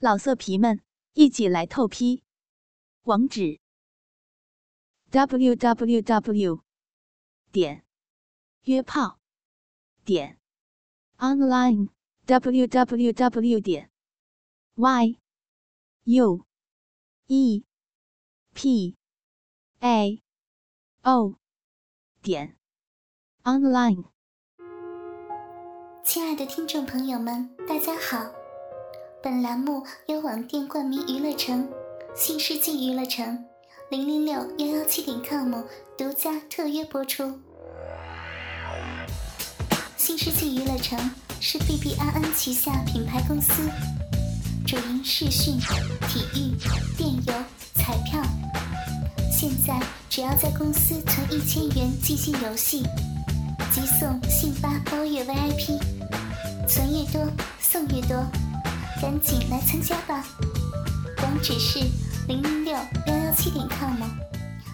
老色皮们，一起来透批！网址：w w w 点约炮点 online w w w 点 y u e p a o 点 online。亲爱的听众朋友们，大家好。本栏目由网店冠名娱乐城、新世纪娱乐城、零零六幺幺七点 com 独家特约播出。新世纪娱乐城是 B B N N 旗下品牌公司，主营视讯、体育、电邮、彩票。现在只要在公司存一千元即兴游戏，即送信发包月 V I P，存越多送越多。赶紧来参加吧！网址是零零六幺幺七点 com，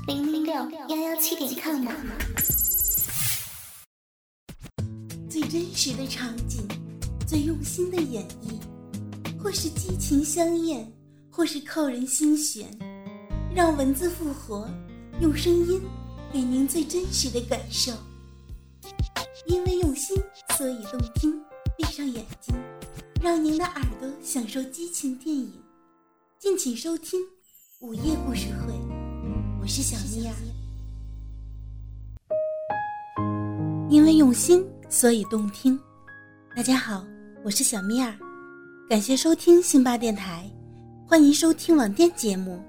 零零六幺幺七点 com。最真实的场景，最用心的演绎，或是激情相艳，或是扣人心弦。让文字复活，用声音给您最真实的感受。因为用心，所以动听。闭上眼睛。让您的耳朵享受激情电影，敬请收听《午夜故事会》。我是小咪儿。因为用心，所以动听。大家好，我是小咪儿，感谢收听辛巴电台，欢迎收听网店节目。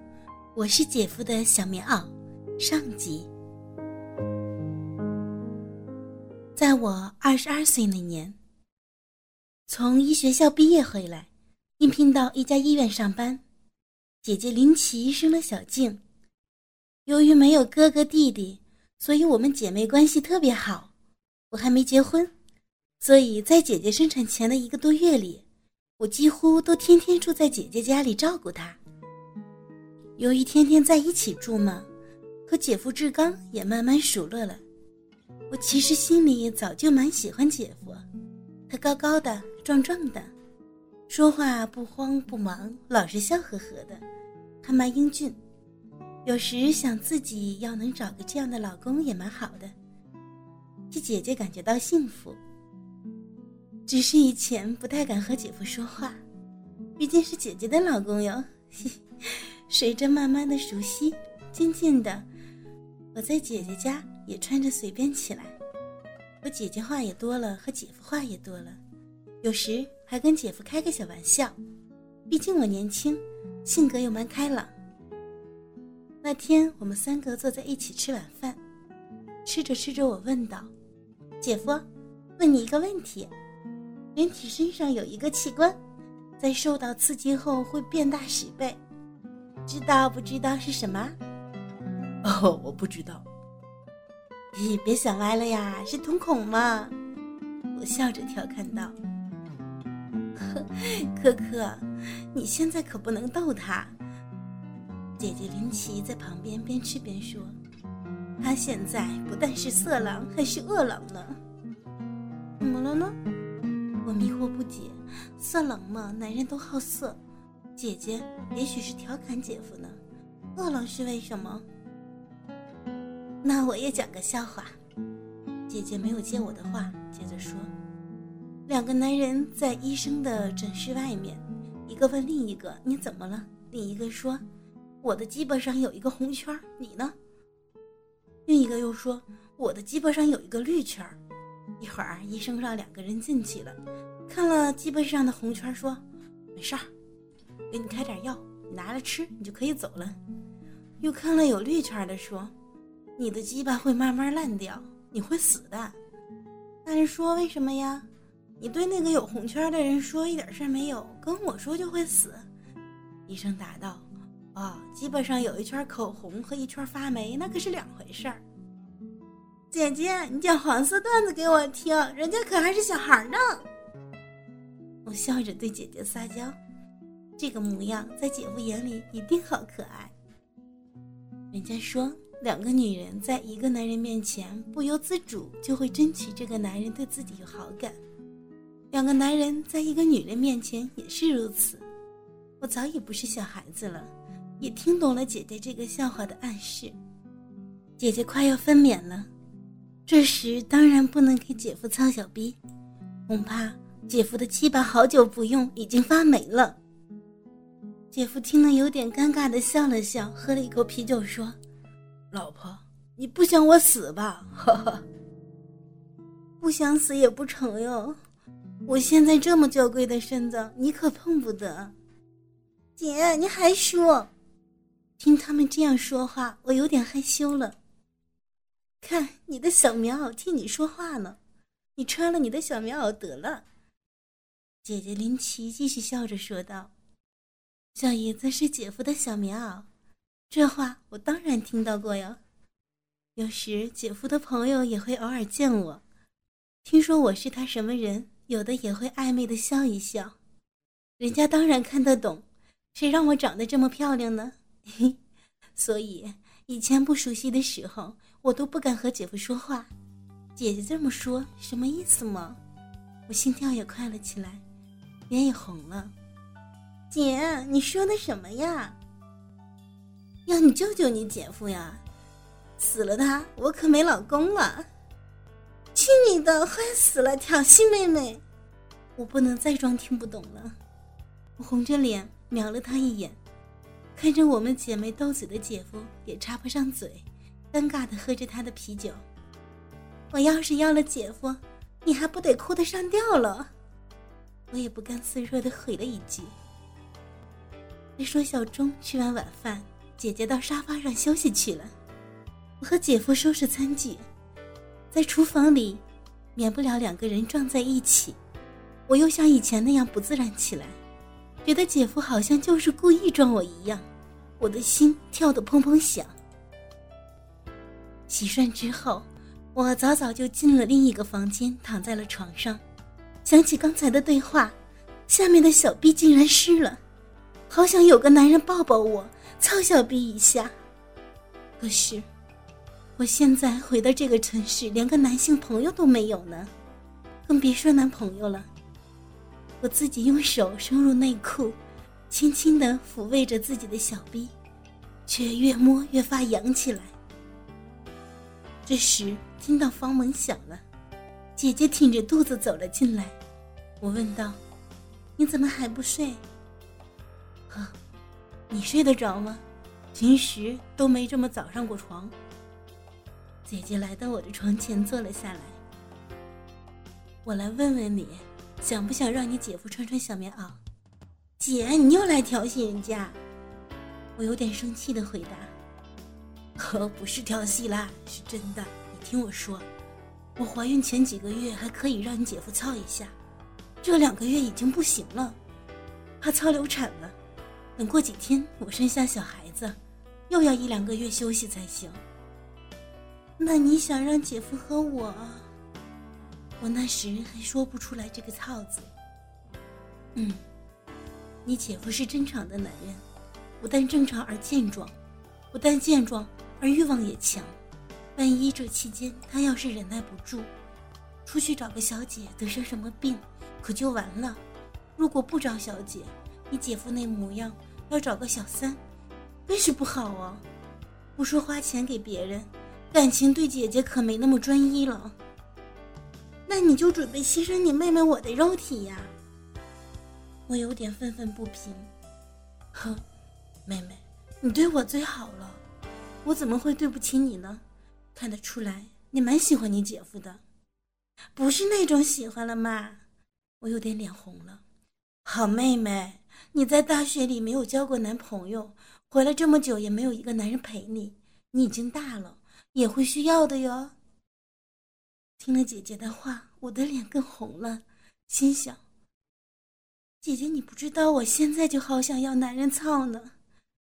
我是姐夫的小棉袄上集。在我二十二岁那年。从医学校毕业回来，应聘到一家医院上班。姐姐林奇生了小静。由于没有哥哥弟弟，所以我们姐妹关系特别好。我还没结婚，所以在姐姐生产前的一个多月里，我几乎都天天住在姐姐家里照顾她。由于天天在一起住嘛，和姐夫志刚也慢慢熟络了。我其实心里早就蛮喜欢姐夫，他高高的。壮壮的，说话不慌不忙，老是笑呵呵的，还蛮英俊。有时想自己要能找个这样的老公也蛮好的，替姐姐感觉到幸福。只是以前不太敢和姐夫说话，毕竟是姐姐的老公哟。随着慢慢的熟悉，渐渐的，我在姐姐家也穿着随便起来，和姐姐话也多了，和姐夫话也多了。有时还跟姐夫开个小玩笑，毕竟我年轻，性格又蛮开朗。那天我们三个坐在一起吃晚饭，吃着吃着，我问道：“姐夫，问你一个问题，人体身上有一个器官，在受到刺激后会变大十倍，知道不知道是什么？” 哦，我不知道。咦，别想歪了呀，是瞳孔吗？我笑着调侃道。可可，你现在可不能逗他。姐姐林奇在旁边边吃边说：“他现在不但是色狼，还是恶狼呢。”怎么了呢？我迷惑不解。色狼嘛，男人都好色。姐姐也许是调侃姐夫呢。恶狼是为什么？那我也讲个笑话。姐姐没有接我的话，接着说。两个男人在医生的诊室外面，一个问另一个：“你怎么了？”另一个说：“我的鸡巴上有一个红圈，你呢？”另一个又说：“我的鸡巴上有一个绿圈。”一会儿，医生让两个人进去了，看了鸡巴上的红圈，说：“没事儿，给你开点药，你拿着吃，你就可以走了。”又看了有绿圈的，说：“你的鸡巴会慢慢烂掉，你会死的。”那人说：“为什么呀？”你对那个有红圈的人说一点事儿没有，跟我说就会死。医生答道：“哦，鸡巴上有一圈口红和一圈发霉，那可是两回事儿。”姐姐，你讲黄色段子给我听，人家可还是小孩呢。我笑着对姐姐撒娇，这个模样在姐夫眼里一定好可爱。人家说，两个女人在一个男人面前不由自主就会争取这个男人对自己有好感。两个男人在一个女人面前也是如此，我早已不是小孩子了，也听懂了姐姐这个笑话的暗示。姐姐快要分娩了，这时当然不能给姐夫操小逼，恐怕姐夫的鸡巴好久不用，已经发霉了。姐夫听了有点尴尬的笑了笑，喝了一口啤酒说：“老婆，你不想我死吧？”哈哈。不想死也不成哟，我现在这么娇贵的身子，你可碰不得。姐，你还说？听他们这样说话，我有点害羞了。看你的小棉袄替你说话呢，你穿了你的小棉袄得了。姐姐林奇继续笑着说道：“小姨子是姐夫的小棉袄，这话我当然听到过哟。有时姐夫的朋友也会偶尔见我。”听说我是他什么人，有的也会暧昧的笑一笑，人家当然看得懂，谁让我长得这么漂亮呢？所以以前不熟悉的时候，我都不敢和姐夫说话。姐姐这么说，什么意思吗？我心跳也快了起来，脸也红了。姐，你说的什么呀？要你救救你姐夫呀！死了他，我可没老公了。去你的！坏死了！挑衅妹妹，我不能再装听不懂了。我红着脸瞄了他一眼，看着我们姐妹斗嘴的姐夫也插不上嘴，尴尬的喝着他的啤酒。我要是要了姐夫，你还不得哭得上吊了？我也不甘示弱的回了一句。再说小钟吃完晚饭，姐姐到沙发上休息去了，我和姐夫收拾餐具。在厨房里，免不了两个人撞在一起。我又像以前那样不自然起来，觉得姐夫好像就是故意撞我一样，我的心跳得砰砰响。洗涮之后，我早早就进了另一个房间，躺在了床上。想起刚才的对话，下面的小臂竟然湿了，好想有个男人抱抱我，操小逼一下。可是。我现在回到这个城市，连个男性朋友都没有呢，更别说男朋友了。我自己用手伸入内裤，轻轻地抚慰着自己的小臂，却越摸越发痒起来。这时听到房门响了，姐姐挺着肚子走了进来。我问道：“你怎么还不睡？”“啊，你睡得着吗？平时都没这么早上过床。”姐姐来到我的床前坐了下来。我来问问你，想不想让你姐夫穿穿小棉袄？姐，你又来调戏人家！我有点生气的回答：“可不是调戏啦，是真的。你听我说，我怀孕前几个月还可以让你姐夫操一下，这两个月已经不行了，怕操流产了。等过几天我生下小孩子，又要一两个月休息才行。”那你想让姐夫和我？我那时还说不出来这个“操”字。嗯，你姐夫是正常的男人，不但正常而健壮，不但健壮而欲望也强。万一这期间他要是忍耐不住，出去找个小姐得上什么病，可就完了。如果不找小姐，你姐夫那模样要找个小三，真是不好啊！不说花钱给别人。感情对姐姐可没那么专一了，那你就准备牺牲你妹妹我的肉体呀！我有点愤愤不平。哼，妹妹，你对我最好了，我怎么会对不起你呢？看得出来你蛮喜欢你姐夫的，不是那种喜欢了吗？我有点脸红了。好妹妹，你在大学里没有交过男朋友，回来这么久也没有一个男人陪你，你已经大了。也会需要的哟。听了姐姐的话，我的脸更红了，心想：姐姐，你不知道，我现在就好想要男人操呢。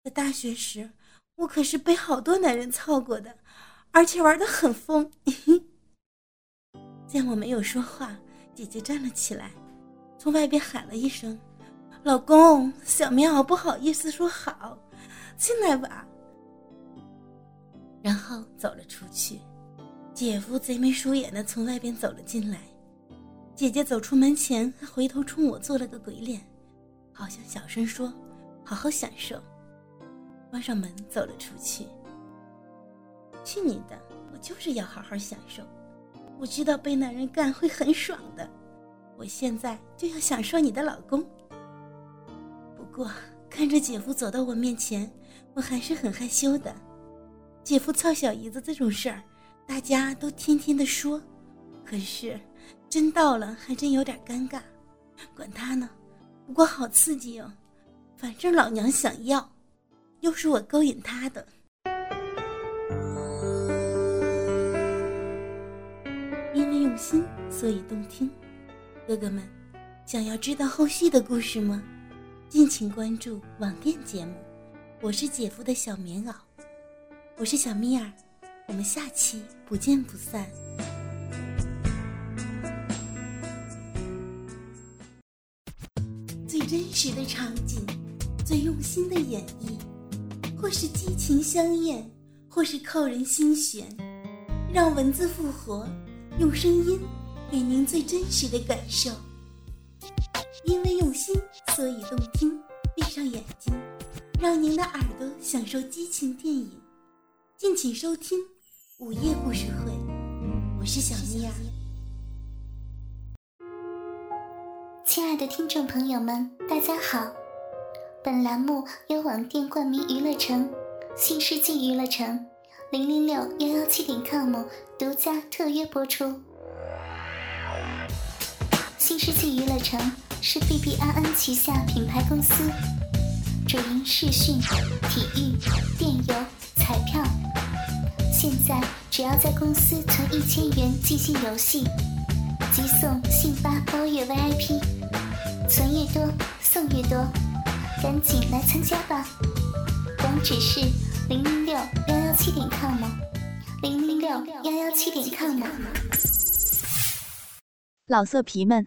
在大学时，我可是被好多男人操过的，而且玩的很疯。见我没有说话，姐姐站了起来，从外边喊了一声：“老公，小棉袄不好意思说好，进来吧。”然后走了出去，姐夫贼眉鼠眼的从外边走了进来，姐姐走出门前还回头冲我做了个鬼脸，好像小声说：“好好享受。关上门，走了出去。去你的！我就是要好好享受。我知道被男人干会很爽的。我现在就要享受你的老公。不过看着姐夫走到我面前，我还是很害羞的。姐夫操小姨子这种事儿，大家都天天的说，可是真到了，还真有点尴尬。管他呢，不过好刺激哦。反正老娘想要，又是我勾引他的。因为用心，所以动听。哥哥们，想要知道后续的故事吗？敬请关注网店节目。我是姐夫的小棉袄，我是小蜜儿，我们下期不见不散。最真实的场景，最用心的演绎，或是激情相艳，或是扣人心弦，让文字复活，用声音给您最真实的感受。因为用心，所以动听。闭上眼睛，让您的耳朵享受激情电影。敬请收听午夜故事会，我是小妮儿。亲爱的听众朋友们，大家好！本栏目由网店冠名娱乐城、新世纪娱乐城、零零六幺幺七点 com 独家特约播出。新世纪娱乐城是 B B I N 旗下品牌公司，主营视讯、体育、电邮、彩票。现在只要在公司存一千元进行游戏，即送信发包月 V I P，存越多送越多，赶紧来参加吧！网址是零零六幺幺七点 com，零零六幺幺七点 com。老色皮们。